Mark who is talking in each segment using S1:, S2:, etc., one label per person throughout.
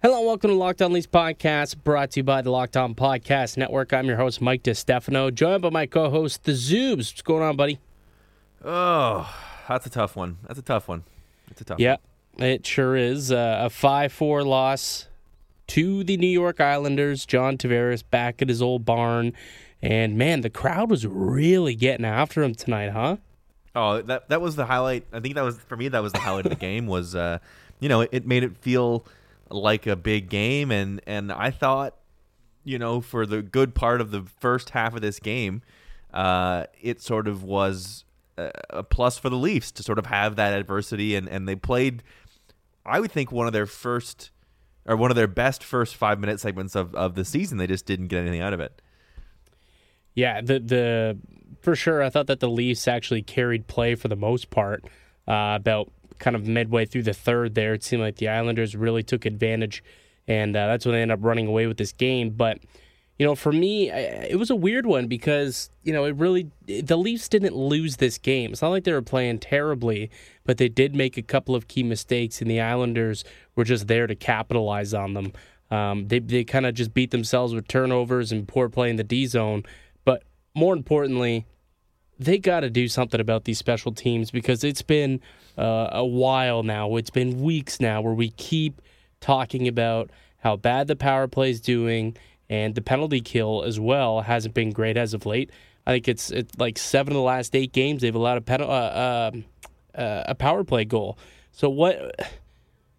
S1: Hello, and welcome to Locked On Leafs podcast, brought to you by the Locked On Podcast Network. I'm your host, Mike DiStefano, joined by my co-host, the Zoobs. What's going on, buddy?
S2: Oh, that's a tough one. That's a tough one. It's a tough.
S1: Yeah, it sure is. Uh, a five-four loss to the New York Islanders. John Tavares back at his old barn, and man, the crowd was really getting after him tonight, huh?
S2: Oh, that that was the highlight. I think that was for me. That was the highlight of the game. Was uh, you know, it, it made it feel like a big game, and and I thought, you know, for the good part of the first half of this game, uh, it sort of was a, plus for the Leafs to sort of have that adversity, and and they played. I would think one of their first or one of their best first five minute segments of, of the season. They just didn't get anything out of it.
S1: Yeah, the the for sure. I thought that the Leafs actually carried play for the most part. Uh, about kind of midway through the third, there it seemed like the Islanders really took advantage, and uh, that's when they ended up running away with this game. But you know, for me, it was a weird one because you know it really the Leafs didn't lose this game. It's not like they were playing terribly, but they did make a couple of key mistakes, and the Islanders were just there to capitalize on them. Um, they they kind of just beat themselves with turnovers and poor play in the D zone. But more importantly, they got to do something about these special teams because it's been uh, a while now. It's been weeks now where we keep talking about how bad the power play is doing, and the penalty kill as well hasn't been great as of late. I think it's it's like seven of the last eight games they've allowed a pen, uh, uh, uh, a power play goal. So what,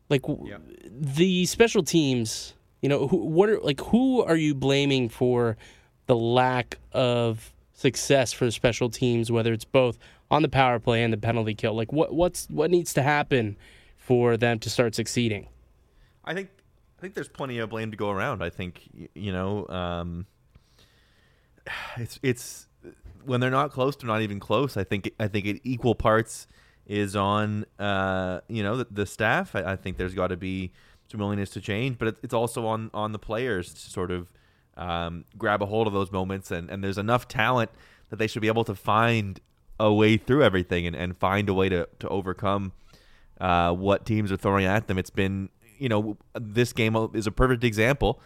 S1: like yeah. the special teams, you know, who, what are like who are you blaming for the lack of success for special teams, whether it's both on the power play and the penalty kill? Like what what's what needs to happen for them to start succeeding?
S2: I think I think there's plenty of blame to go around. I think you know um, it's it's when they're not close, they're not even close. I think I think it equal parts is on uh, you know the, the staff. I, I, think there's got to be some willingness to change, but it, it's also on on the players to sort of um, grab a hold of those moments. And, and there's enough talent that they should be able to find a way through everything and, and find a way to, to overcome uh, what teams are throwing at them. It's been, you know, this game is a perfect example.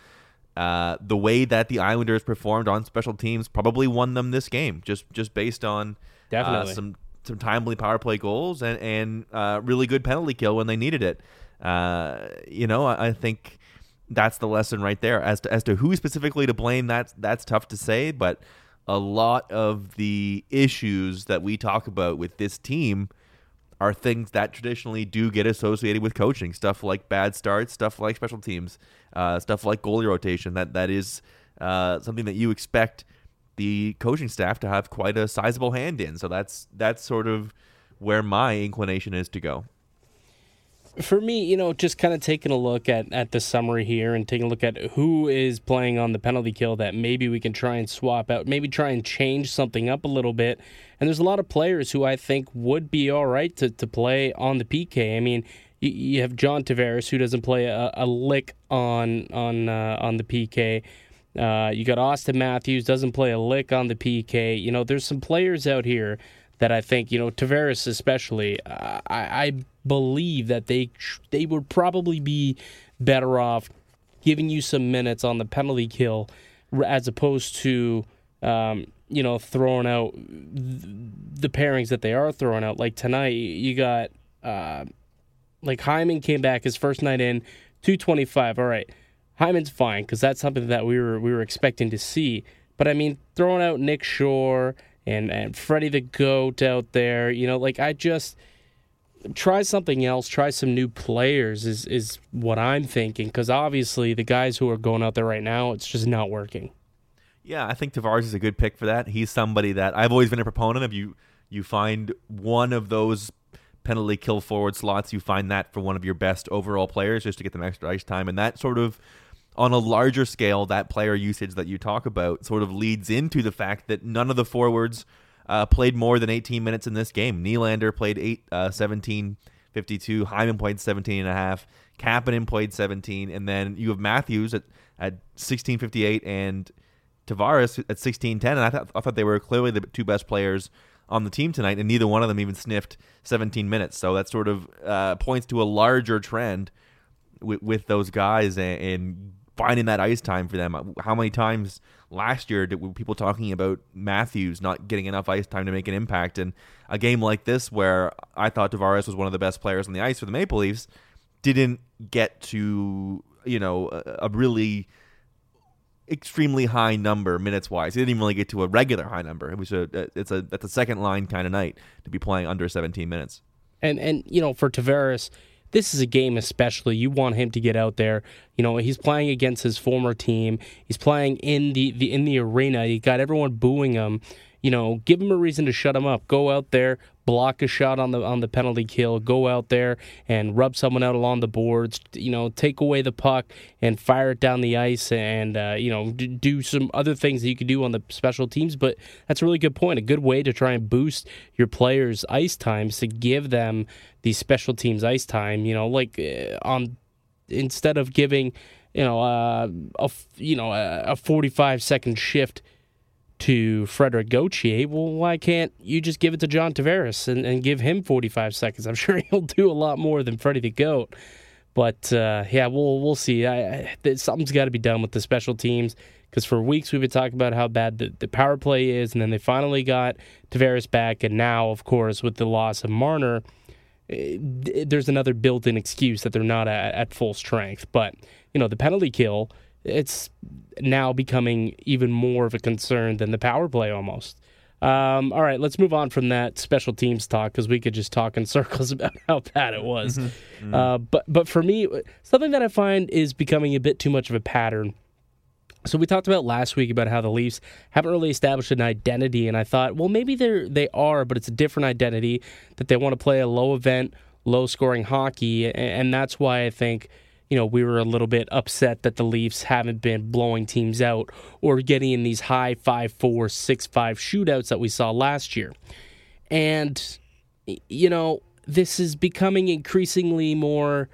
S2: Uh, the way that the Islanders performed on special teams probably won them this game, just just based on
S1: uh, definitely
S2: uh, some some timely power play goals and and uh, really good penalty kill when they needed it. Uh, you know, I, I think that's the lesson right there. As to as to who specifically to blame, that's that's tough to say, but a lot of the issues that we talk about with this team are things that traditionally do get associated with coaching. Stuff like bad starts, stuff like special teams, uh, stuff like goalie rotation. That that is uh, something that you expect the coaching staff to have quite a sizable hand in. So that's that's sort of where my inclination is to go
S1: for me, you know, just kind of taking a look at, at the summary here and taking a look at who is playing on the penalty kill that maybe we can try and swap out, maybe try and change something up a little bit. And there's a lot of players who I think would be all right to, to play on the PK. I mean, you, you have John Tavares who doesn't play a, a lick on on uh, on the PK. Uh, you got Auston Matthews doesn't play a lick on the PK. You know, there's some players out here that I think you know Tavares especially. Uh, I, I believe that they they would probably be better off giving you some minutes on the penalty kill as opposed to um, you know throwing out the pairings that they are throwing out. Like tonight, you got uh, like Hyman came back his first night in, two twenty five. All right, Hyman's fine because that's something that we were we were expecting to see. But I mean, throwing out Nick Shore and and Freddie the Goat out there, you know, like I just try something else, try some new players is is what I'm thinking because obviously the guys who are going out there right now, it's just not working.
S2: Yeah, I think Tavares is a good pick for that. He's somebody that I've always been a proponent of. You you find one of those penalty kill forward slots, you find that for one of your best overall players just to get them extra ice time, and that sort of on a larger scale, that player usage that you talk about sort of leads into the fact that none of the forwards uh, played more than 18 minutes in this game. Nylander played eight, uh, 17, 52. Hyman played 17 and a half. Kapanen played 17. And then you have Matthews at, at 16.58 and Tavares at 16.10. And I, th- I thought they were clearly the two best players on the team tonight, and neither one of them even sniffed 17 minutes. So that sort of uh, points to a larger trend with, with those guys and, and finding that ice time for them. How many times last year did we, people talking about Matthews not getting enough ice time to make an impact? And a game like this, where I thought Tavares was one of the best players on the ice for the Maple Leafs, didn't get to you know a, a really extremely high number minutes wise. He didn't even really get to a regular high number. It was a it's a that's a second line kind of night to be playing under 17 minutes.
S1: And and you know for Tavares, this is a game especially you want him to get out there. You know he's playing against his former team. He's playing in the, the in the arena. You got everyone booing him you know, give him a reason to shut him up. Go out there, block a shot on the on the penalty kill. Go out there and rub someone out along the boards. You know, take away the puck and fire it down the ice, and uh, you know, do some other things that you could do on the special teams. But that's a really good point. A good way to try and boost your players' ice times to give them these special teams ice time. You know, like uh, on instead of giving you know uh, a you know a 45 second shift to Frederik Gauthier, well, why can't you just give it to John Tavares and, and give him 45 seconds? I'm sure he'll do a lot more than Freddie the Goat. But uh, yeah, we'll we'll see. I, I, something's got to be done with the special teams because for weeks we've been talking about how bad the, the power play is, and then they finally got Tavares back, and now, of course, with the loss of Marner, eh, there's another built-in excuse that they're not at, at full strength. But you know, the penalty kill it's now becoming even more of a concern than the power play almost. Um, all right, let's move on from that special teams talk because we could just talk in circles about how bad it was. Mm-hmm. Mm-hmm. Uh, but but for me, something that I find is becoming a bit too much of a pattern. So we talked about last week about how the Leafs haven't really established an identity, and I thought, well, maybe they're they are, but it's a different identity that they want to play a low event, low scoring hockey, and, and that's why I think you know, we were a little bit upset that the Leafs haven't been blowing teams out or getting in these high 5 4, 6 5 shootouts that we saw last year. And, you know, this is becoming increasingly more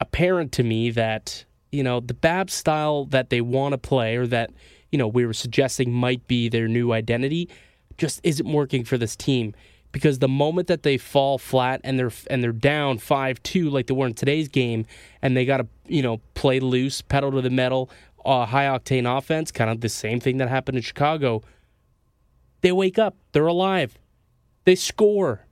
S1: apparent to me that, you know, the Bab style that they want to play or that, you know, we were suggesting might be their new identity just isn't working for this team because the moment that they fall flat and they're and they're down five two like they were in today's game, and they got to you know play loose, pedal to the metal, uh, high octane offense, kind of the same thing that happened in Chicago. They wake up, they're alive, they score.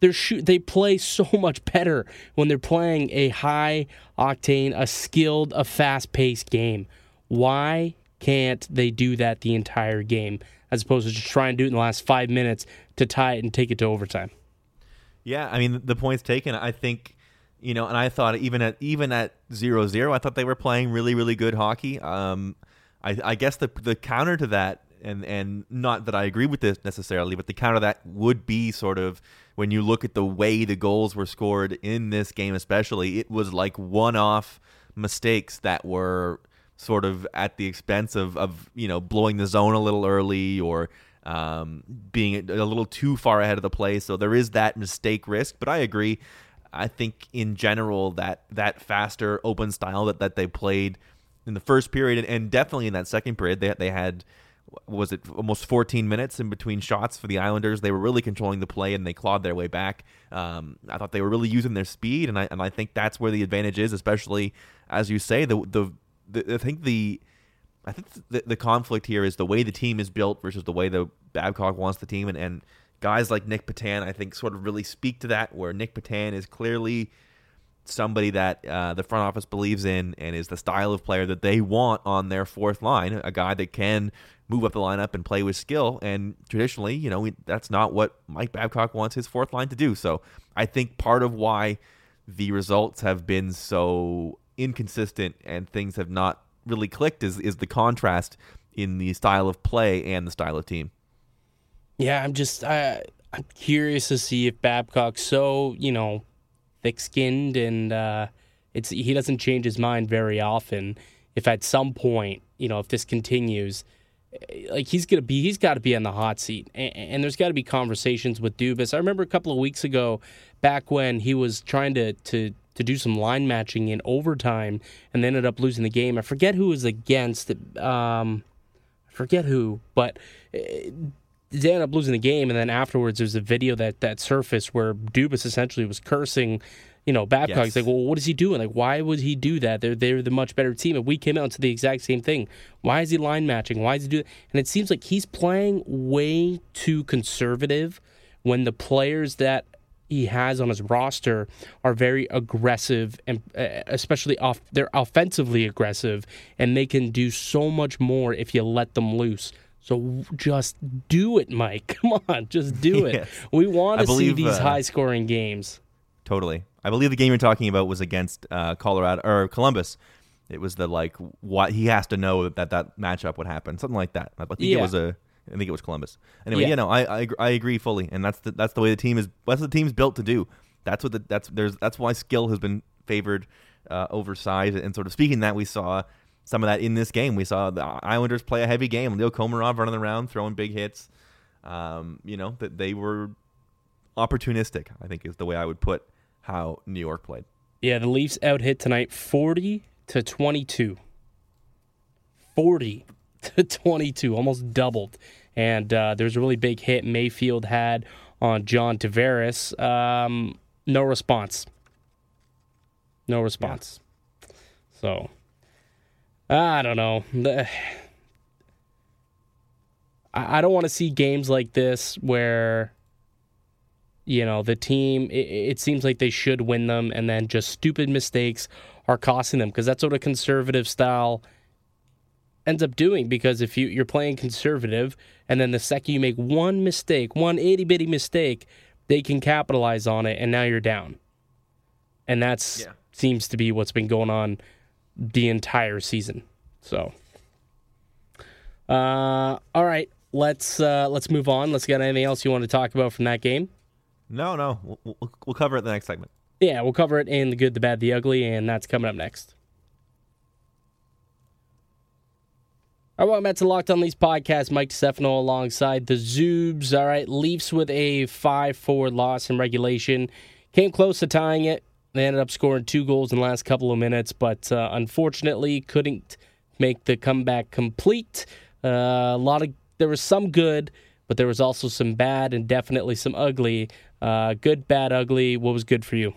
S1: They're shoot, they play so much better when they're playing a high octane, a skilled, a fast paced game. Why can't they do that the entire game? As opposed to just try and do it in the last five minutes to tie it and take it to overtime.
S2: Yeah, I mean the points taken. I think you know, and I thought even at even at zero zero, I thought they were playing really really good hockey. Um, I, I guess the the counter to that, and and not that I agree with this necessarily, but the counter to that would be sort of when you look at the way the goals were scored in this game, especially, it was like one off mistakes that were sort of at the expense of, of you know blowing the zone a little early or um, being a little too far ahead of the play. So there is that mistake risk. But I agree. I think in general that that faster open style that, that they played in the first period and definitely in that second period they they had was it almost 14 minutes in between shots for the Islanders. They were really controlling the play and they clawed their way back. Um, I thought they were really using their speed, and I and I think that's where the advantage is, especially as you say the the the, I think the I think the, the conflict here is the way the team is built versus the way the Babcock wants the team, and, and guys like Nick Petan, I think, sort of really speak to that. Where Nick Petan is clearly somebody that uh, the front office believes in and is the style of player that they want on their fourth line, a guy that can move up the lineup and play with skill. And traditionally, you know, that's not what Mike Babcock wants his fourth line to do. So I think part of why the results have been so inconsistent and things have not really clicked is is the contrast in the style of play and the style of team.
S1: Yeah, I'm just I I'm curious to see if Babcock's so you know thick-skinned and uh, it's he doesn't change his mind very often. If at some point you know if this continues, eh, like he's gonna be he's got to be on the hot seat, and, and there's got to be conversations with Dubas. I remember a couple of weeks ago, back when he was trying to to to do some line matching in overtime and they ended up losing the game. I forget who was against. Um, I forget who, but eh, they ended up losing the game. And then afterwards, there's a video that that surfaced where Dubas essentially was cursing, you know, Babcock's
S2: Yes.
S1: like, well, what is he doing? Like, why would he do that? They're they're the much better team. And we came out and said the exact same thing. Why is he line matching? Why is he doing? And it seems like he's playing way too conservative when the players that he has on his roster are very aggressive and uh, especially off they're offensively aggressive and they can do so much more if you let them loose. So just do it, Mike. Come on, just do it.
S2: Yes.
S1: We want to see these
S2: uh,
S1: high scoring games.
S2: Totally. I believe the game you're talking about was against uh, Colorado or Columbus. It was the like what he has to know that that matchup would happen, something like that. I think
S1: Yeah.
S2: it was a. I think it was Columbus. Anyway,
S1: Yeah.
S2: yeah, no, I, I I agree fully, and that's the that's the way the team is. That's the team's built to do. That's what the that's there's that's why skill has been favored uh, over size. And sort of speaking that, we saw some of that in this game. We saw the Islanders play a heavy game. Leo Komarov running around, throwing big hits. Um, you know that they were opportunistic. I think is the way I would put how New York played.
S1: Yeah, the Leafs out hit tonight 40 to 22. 40 to 22, almost doubled. And uh, there's a really big hit Mayfield had on John Tavares. Um, no response. No response. So, I don't know. I don't want to see games like this where you know the team it, it seems like they should win them and then just stupid mistakes are costing them because that's what a conservative style ends up doing because if you, you're playing conservative and then the second you make one mistake one itty-bitty mistake they can capitalize on it and now you're down and that's
S2: Yeah.
S1: seems to be what's been going on the entire season so uh, all right let's uh, let's move on let's get anything else you want to talk about from that game
S2: No, no, we'll, we'll, we'll cover it in the next segment.
S1: Yeah, we'll cover it in the good, the bad, the ugly, and that's coming up next. All right, welcome back to Locked On Leafs podcast. Mike Stefano alongside the Zoobs. All right, Leafs with a 5 4 loss in regulation. Came close to tying it. They ended up scoring two goals in the last couple of minutes, but uh, unfortunately couldn't make the comeback complete. Uh, a lot of there was some good, but there was also some bad and definitely some ugly. Uh, good, bad, ugly. What was good for you?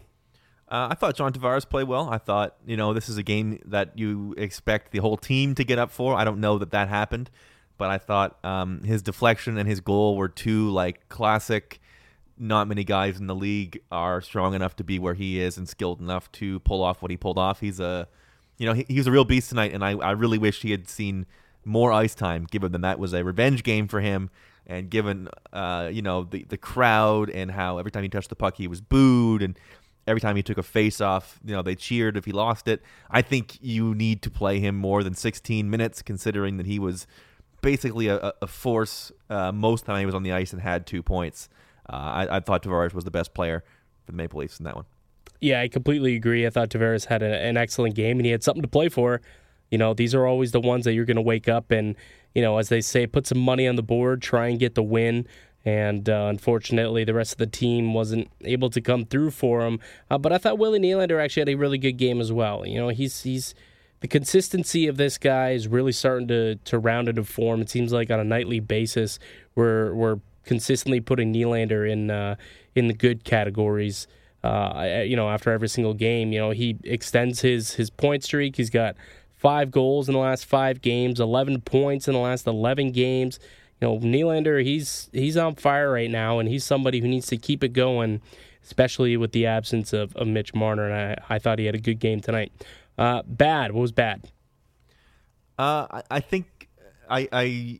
S2: Uh, I thought John Tavares played well. I thought, you know, this is a game that you expect the whole team to get up for. I don't know that that happened, but I thought um, his deflection and his goal were two like classic. Not many guys in the league are strong enough to be where he is and skilled enough to pull off what he pulled off. He's a, you know, he, he was a real beast tonight, and I, I really wish he had seen more ice time, given that that was a revenge game for him, and given, uh, you know, the the crowd and how every time he touched the puck he was booed and every time he took a face off, you know, they cheered if he lost it. I think you need to play him more than 16 minutes, considering that he was basically a, a force uh, most time he was on the ice and had two points. Uh, I, I thought Tavares was the best player for the Maple Leafs in that one.
S1: Yeah, I completely agree. I thought Tavares had a, an excellent game and he had something to play for. You know, these are always the ones that you're going to wake up and, you know, as they say, put some money on the board, try and get the win. And uh, unfortunately, the rest of the team wasn't able to come through for him. Uh, but I thought Willie Nylander actually had a really good game as well. You know, he's he's the consistency of this guy is really starting to to round into form. It seems like on a nightly basis, we're we're consistently putting Nylander in uh, in the good categories. Uh, you know, after every single game, you know, he extends his his point streak. He's got five goals in the last five games, eleven points in the last eleven games. You know, Nylander, he's he's on fire right now, and he's somebody who needs to keep it going, especially with the absence of, of Mitch Marner. And I, I thought he had a good game tonight. Uh, bad. What was bad?
S2: Uh, I, I think I, I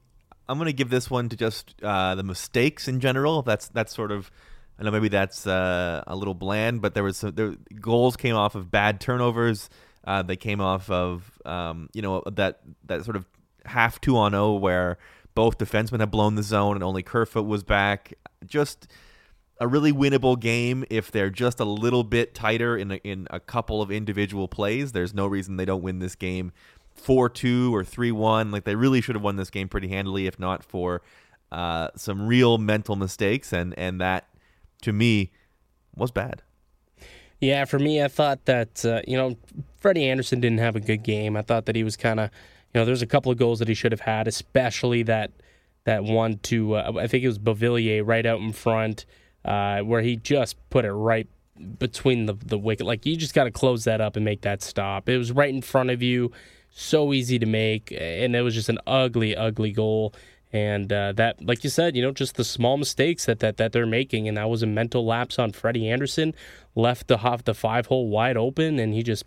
S2: I'm gonna give this one to just uh, the mistakes in general. That's that's sort of I know maybe that's uh, a little bland, but there was some, there, goals came off of bad turnovers. Uh, they came off of um, you know that that sort of half two on zero where both defensemen had blown the zone and only Kerfoot was back. Just a really winnable game if they're just a little bit tighter in a, in a couple of individual plays. There's no reason they don't win this game four two or three one. Like they really should have won this game pretty handily, if not for uh, some real mental mistakes. And and that to me was bad.
S1: Yeah, for me, I thought that uh, you know Freddie Andersen didn't have a good game. I thought that he was kind of, you know, there's a couple of goals that he should have had, especially that that one to uh, I think it was Beauvillier right out in front, uh, where he just put it right between the the wicket. Like you just got to close that up and make that stop. It was right in front of you, so easy to make, and it was just an ugly, ugly goal. And uh, that, like you said, you know, just the small mistakes that, that that they're making, and that was a mental lapse on Freddie Andersen, Left the half the five hole wide open, and he just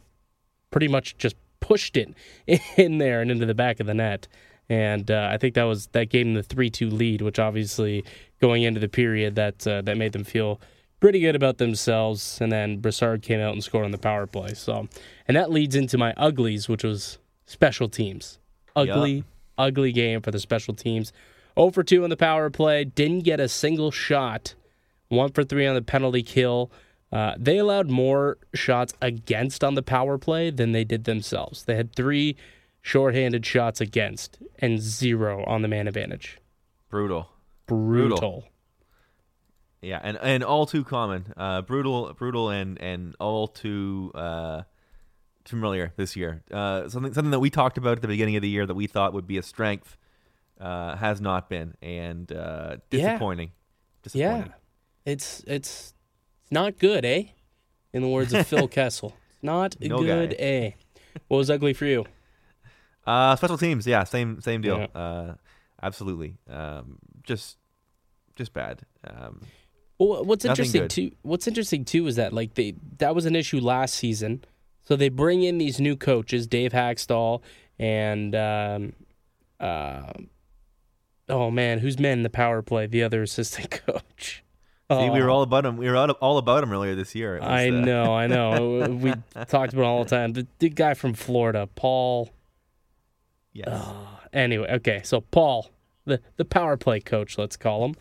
S1: pretty much just pushed it in there and into the back of the net. And uh, I think that was that gave them the three two lead, which obviously going into the period that uh, that made them feel pretty good about themselves. And then Brassard came out and scored on the power play. So, and that leads into my uglies, which was special teams. Ugly, yep. ugly game for the special teams. 0 for 2 on the power play. Didn't get a single shot. 1 for 3 on the penalty kill. Uh, they allowed more shots against on the power play than they did themselves. They had three shorthanded shots against and zero on the man advantage.
S2: Brutal.
S1: Brutal. Brutal.
S2: Yeah, and and all too common. Uh, brutal, brutal, and and all too uh, familiar this year. Uh, something something that we talked about at the beginning of the year that we thought would be a strength uh, has not been, and uh, disappointing.
S1: Yeah. Disappointing. Yeah, it's it's not good, eh? In the words of Phil Kessel, not no good, guy. eh? What was ugly for you?
S2: Uh, special teams, yeah, same same deal. Yeah. Uh, absolutely, um, just just bad. Um,
S1: well, what's interesting good. too? What's interesting too is that like they that was an issue last season. So they bring in these new coaches, Dave Hakstol and um, uh, oh man, who's men in the power play? The other assistant coach.
S2: See, we were all about him. We were all about him earlier this year.
S1: Was, I uh... know, I know. we talked about him all the time. The, the, guy from Florida, Paul.
S2: Yes. Uh,
S1: anyway, okay. So Paul, the the power play coach, let's call him.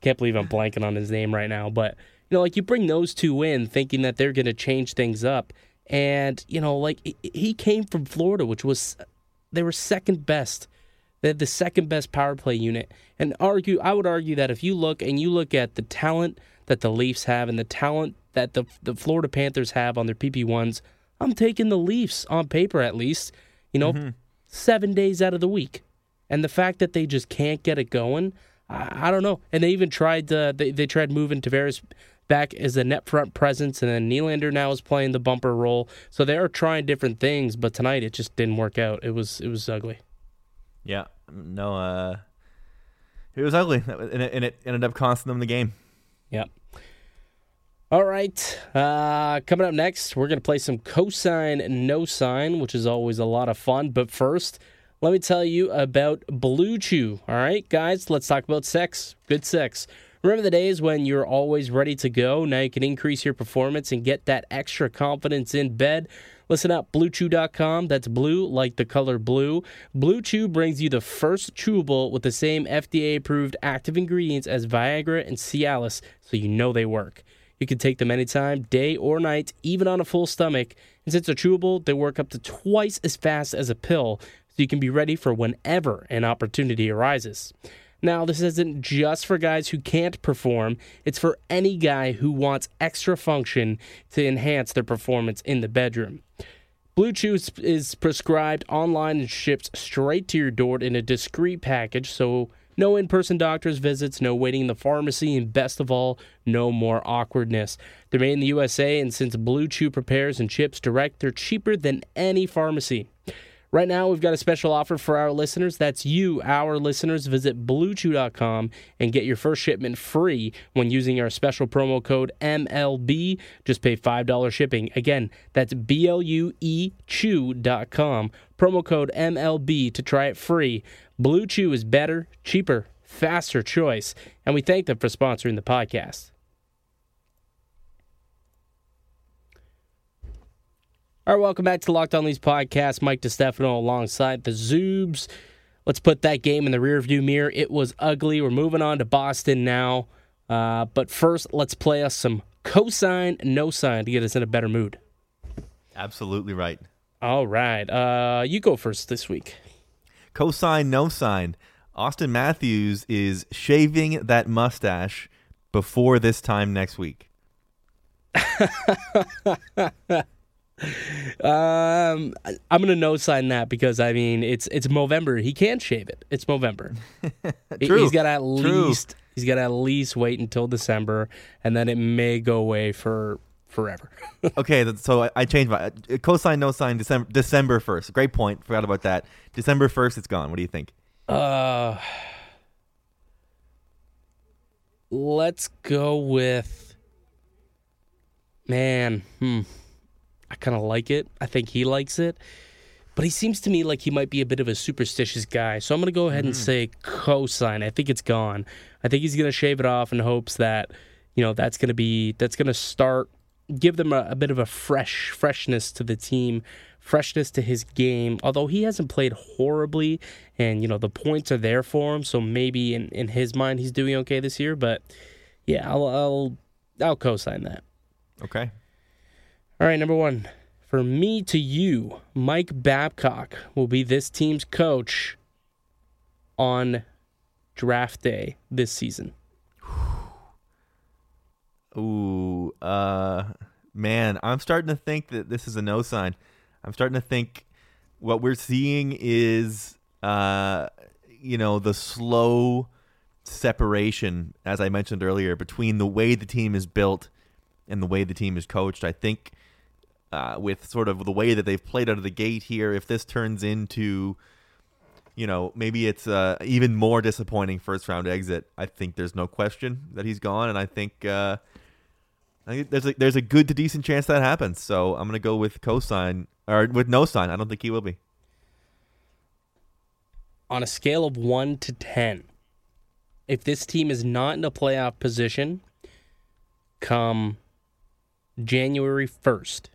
S1: Can't believe I'm blanking on his name right now, but you know, like you bring those two in, thinking that they're going to change things up, and you know, like he came from Florida, which was they were second best. They had the second best power play unit, and argue. I would argue that if you look and you look at the talent that the Leafs have and the talent that the the Florida Panthers have on their PP ones, I'm taking the Leafs on paper at least. You know, mm-hmm. seven days out of the week, and the fact that they just can't get it going. I, I don't know. And they even tried uh, they they tried moving Tavares back as a net front presence, and then Nylander now is playing the bumper role. So they are trying different things, but tonight it just didn't work out. It was it was ugly.
S2: Yeah, no, uh, it was ugly, and it, and it ended up costing them the game.
S1: Yep. All right. Uh, coming up next, we're going to play some cosign no sign, which is always a lot of fun. But first, let me tell you about Blue Chew. All right, guys, let's talk about sex. Good sex. Remember the days when you're always ready to go? Now you can increase your performance and get that extra confidence in bed. Listen up, BlueChew.com. That's blue like the color blue. Blue Chew brings you the first chewable with the same FDA approved active ingredients as Viagra and Cialis, so you know they work. You can take them anytime, day or night, even on a full stomach. And since they're chewable, they work up to twice as fast as a pill, so you can be ready for whenever an opportunity arises. Now, this isn't just for guys who can't perform, it's for any guy who wants extra function to enhance their performance in the bedroom. Blue Chew is prescribed online and shipped straight to your door in a discreet package, so no in person doctor's visits, no waiting in the pharmacy, and best of all, no more awkwardness. They're made in the USA, and since Blue Chew prepares and ships direct, they're cheaper than any pharmacy. Right now, we've got a special offer for our listeners. That's you, our listeners. Visit bluechew.com and get your first shipment free when using our special promo code MLB. Just pay $5 shipping. Again, that's B L U E Chew.com. Promo code MLB to try it free. Blue Chew is better, cheaper, faster choice. And we thank them for sponsoring the podcast. All right, welcome back to Locked On Leafs podcast. Mike DeStefano alongside the Zoobs. Let's put that game in the rearview mirror. It was ugly. We're moving on to Boston now. Uh, but first, let's play us some cosign, no sign to get us in a better mood.
S2: Absolutely right.
S1: All right. Uh, you go first this week.
S2: Cosign, no sign. Auston Matthews is shaving that mustache before this time next week.
S1: Um, I'm gonna no sign that because I mean it's it's Movember. He can't shave it. It's Movember.
S2: True.
S1: He's got at least he's got at least wait until December, and then it may go away for forever.
S2: okay, so I, I changed my uh, cosign, no sign. December December first. Great point. Forgot about that. December first, it's gone. What do you think?
S1: uh, let's go with man. Hmm. I kind of like it. I think he likes it. But he seems to me like he might be a bit of a superstitious guy. So I'm going to go ahead and mm. say cosign. I think it's gone. I think he's going to shave it off in hopes that, you know, that's going to be, that's going to start, give them a, a bit of a fresh, freshness to the team, freshness to his game. Although he hasn't played horribly and, you know, the points are there for him. So maybe in, in his mind he's doing okay this year. But yeah, I'll, I'll, I'll cosign that.
S2: Okay.
S1: All right, number one. For me to you, Mike Babcock will be this team's coach on draft day this season.
S2: Ooh, uh, man, I'm starting to think that this is a no sign. I'm starting to think what we're seeing is, uh, you know, the slow separation, as I mentioned earlier, between the way the team is built and the way the team is coached. I think uh, with sort of the way that they've played out of the gate here, if this turns into, you know, maybe it's uh, even more disappointing first round exit. I think there's no question that he's gone, and I think. Uh, I think there's a there's a good to decent chance that happens. So I'm gonna go with cosign or with no sign. I don't think he will be.
S1: On a scale of 1 to 10, if this team is not in a playoff position come January 1st,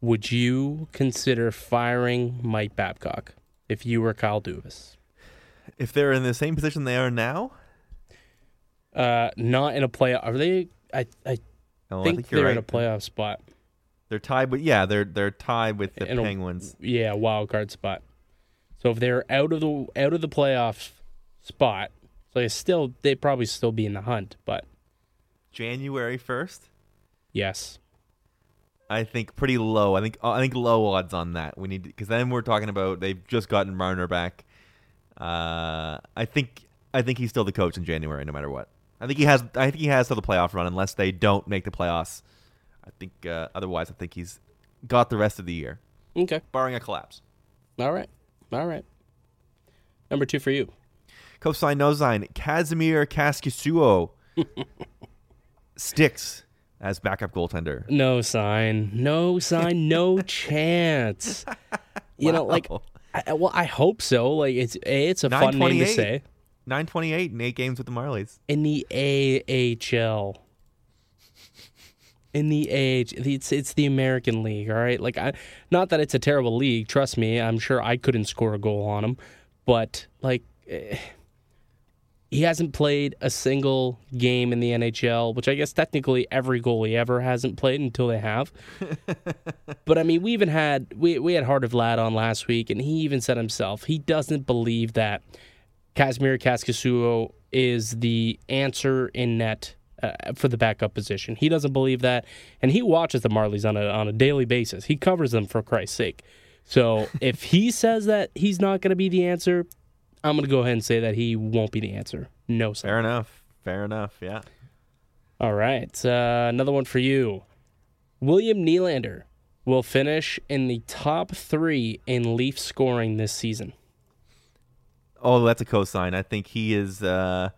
S1: would you consider firing Mike Babcock if you were Kyle Dubas?
S2: If they're in the same position they are now,
S1: Uh, not in a playoff. Are they? I, I
S2: oh,
S1: think,
S2: I think you're
S1: they're
S2: right.
S1: in a playoff spot.
S2: They're tied, but yeah, they're they're tied with the
S1: In a-
S2: Penguins.
S1: Yeah, wild card spot. So if they're out of the out of the playoff spot, so they still they probably still be in the hunt. But
S2: January first,
S1: yes,
S2: I think pretty low. I think I think low odds on that. We need because then we're talking about they've just gotten Marner back. Uh, I think I think he's still the coach in January, no matter what. I think he has. I think he has to the playoff run unless they don't make the playoffs. I think uh, otherwise, I think he's got the rest of the year,
S1: okay,
S2: barring a collapse.
S1: all right, all right. Number two for you.
S2: Cosign no sign. Kasimir Kaskisuo sticks as backup goaltender.
S1: No sign, no sign, no chance. You know, like, I, well, I hope so. Like, it's a, it's a fun name to
S2: 928.
S1: say
S2: 928 in eight games with the Marlies.
S1: in the AHL. In the AH, it's it's the American League, all right. Like, I, not that it's a terrible league. Trust me, I'm sure I couldn't score a goal on him, but like, eh, he hasn't played a single game in the NHL, which I guess technically every goalie ever hasn't played until they have. but I mean, we even had we we had Heart of Lad on last week, and he even said himself he doesn't believe that Kasimir Kaskisuo is the answer in net uh, for the backup position. He doesn't believe that, and he watches the Marlies on a on a daily basis. He covers them for Christ's sake. So if he says that he's not going to be the answer, I'm going to go ahead and say that he won't be the answer. No, sir.
S2: Fair enough. Fair enough. Yeah.
S1: All right, uh, another one for you. William Nylander will finish in the top three in Leaf scoring this season.
S2: Oh, that's a cosign. I think he is. Uh,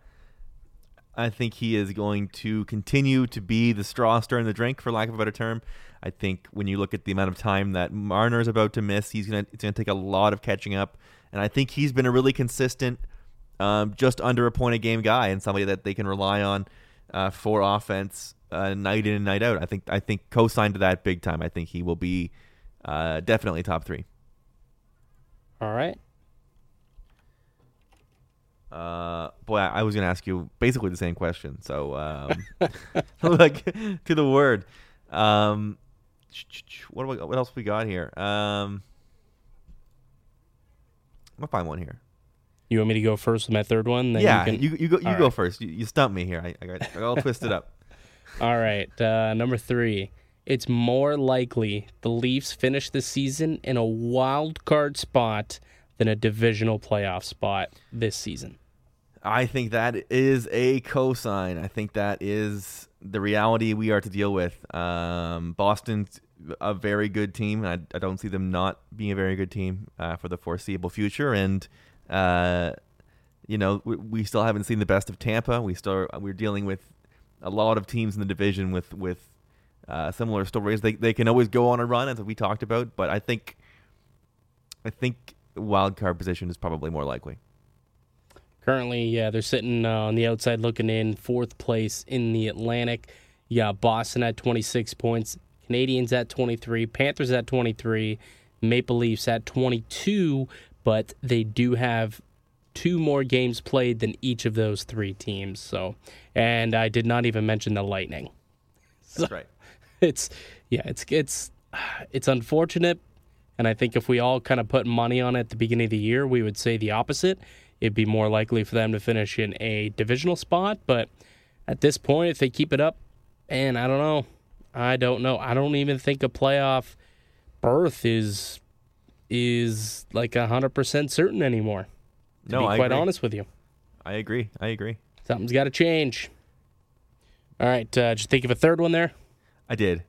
S2: I think he is going to continue to be the straw stirring the drink, for lack of a better term. I think when you look at the amount of time that Marner is about to miss, he's gonna it's gonna take a lot of catching up, and I think he's been a really consistent, um, just under a point a game guy, and somebody that they can rely on uh, for offense uh, night in and night out. I think I think cosign to that big time. I think he will be uh, definitely top three.
S1: All right.
S2: Uh, boy, I, I was gonna ask you basically the same question. So, um, like to the word. Um, what do we, what else we got here? Um, I'm gonna find one here.
S1: You want me to go first with my third one? Then
S2: yeah,
S1: you, can...
S2: you, you go you
S1: All
S2: go
S1: right.
S2: first. You, you stumped me here. I, I got I got all twisted up.
S1: All right. Uh, number three. It's more likely the Leafs finish the season in a wild card spot than a divisional playoff spot this season.
S2: I think that is a cosign. I think that is the reality we are to deal with. Um, Boston's a very good team. I, I don't see them not being a very good team uh, for the foreseeable future. And uh, you know, we, we, still haven't seen the best of Tampa. We still we're dealing with a lot of teams in the division with with uh, similar stories. They they can always go on a run, as we talked about. But I think I think wild card position is probably more likely.
S1: Currently, yeah, they're sitting uh, on the outside looking in, fourth place in the Atlantic. Yeah, Boston at 26 points, Canadiens at 23, Panthers at 23, Maple Leafs at 22, but they do have two more games played than each of those three teams. So, and I did not even mention the Lightning.
S2: So That's right.
S1: It's yeah, it's it's it's unfortunate, and I think if we all kind of put money on it at the beginning of the year, we would say the opposite it'd be more likely for them to finish in a divisional spot. But at this point, if they keep it up, and I don't know, I don't know. I don't even think a playoff berth is is like hundred percent certain anymore. To
S2: no,
S1: be
S2: I
S1: quite
S2: agree.
S1: honest with you,
S2: I agree. I agree.
S1: Something's got to change. All right, uh, just think of a third one there.
S2: I did.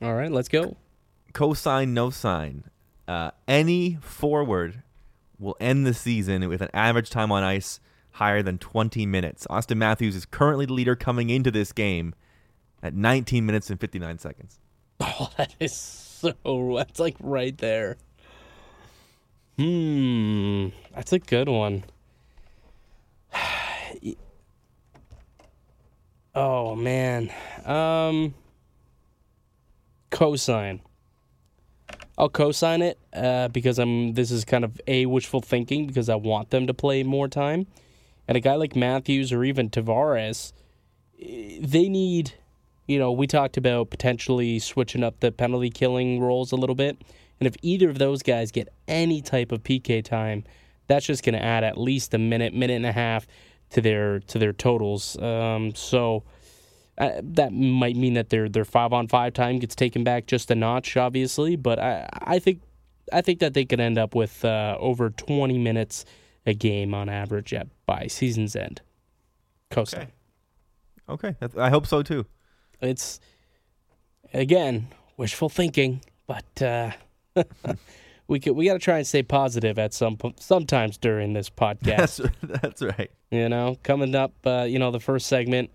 S1: All right, let's go.
S2: Cosign, no sign. Uh, any forward will end the season with an average time on ice higher than 20 minutes. Auston Matthews is currently the leader coming into this game at 19 minutes and 59 seconds.
S1: Oh, that is so. That's like right there. Hmm, that's a good one. oh man, um, cosign. I'll co-sign it uh, because I'm. This is kind of a wishful thinking because I want them to play more time, and a guy like Matthews or even Tavares, eh, they need. You know, we talked about potentially switching up the penalty killing roles a little bit, and if either of those guys get any type of PK time, that's just going to add at least a minute, minute and a half to their to their totals. Um, so uh, that might mean that their their five on five time gets taken back just a notch, obviously. But I I think I think that they could end up with uh, over twenty minutes a game on average at by season's end.
S2: Costa. Okay, okay. I hope so too.
S1: It's again wishful thinking, but uh, we could we got to try and stay positive at some sometimes during this podcast.
S2: That's that's right.
S1: You know, coming up, uh, you know, the first segment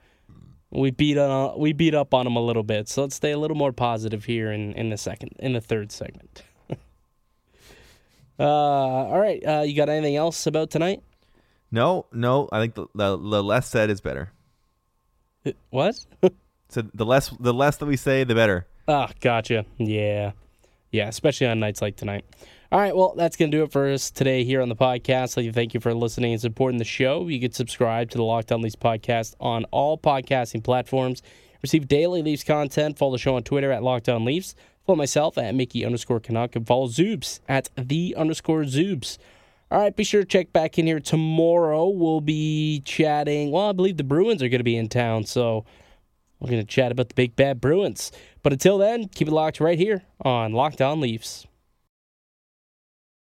S1: we beat on we beat up on them a little bit. So let's stay a little more positive here in, in the second in the third segment. uh, all right, uh, you got anything else about tonight?
S2: No, no. I think the the, the less said is better.
S1: It, what?
S2: so the less the less that we say, the better.
S1: Ah, oh, gotcha. Yeah, yeah. Especially on nights like tonight. All right, well, that's going to do it for us today here on the podcast. Like thank you for listening and supporting the show. You can subscribe to the Locked On Leafs podcast on all podcasting platforms. Receive daily Leafs content. Follow the show on Twitter at Locked On Leafs. Follow myself at Mickey underscore Canuck and follow Zoobs at the underscore Zoobs. All right, be sure to check back in here tomorrow. We'll be chatting. Well, I believe the Bruins are going to be in town, so we're going to chat about the big bad Bruins. But until then, keep it locked right here on Locked On Leafs.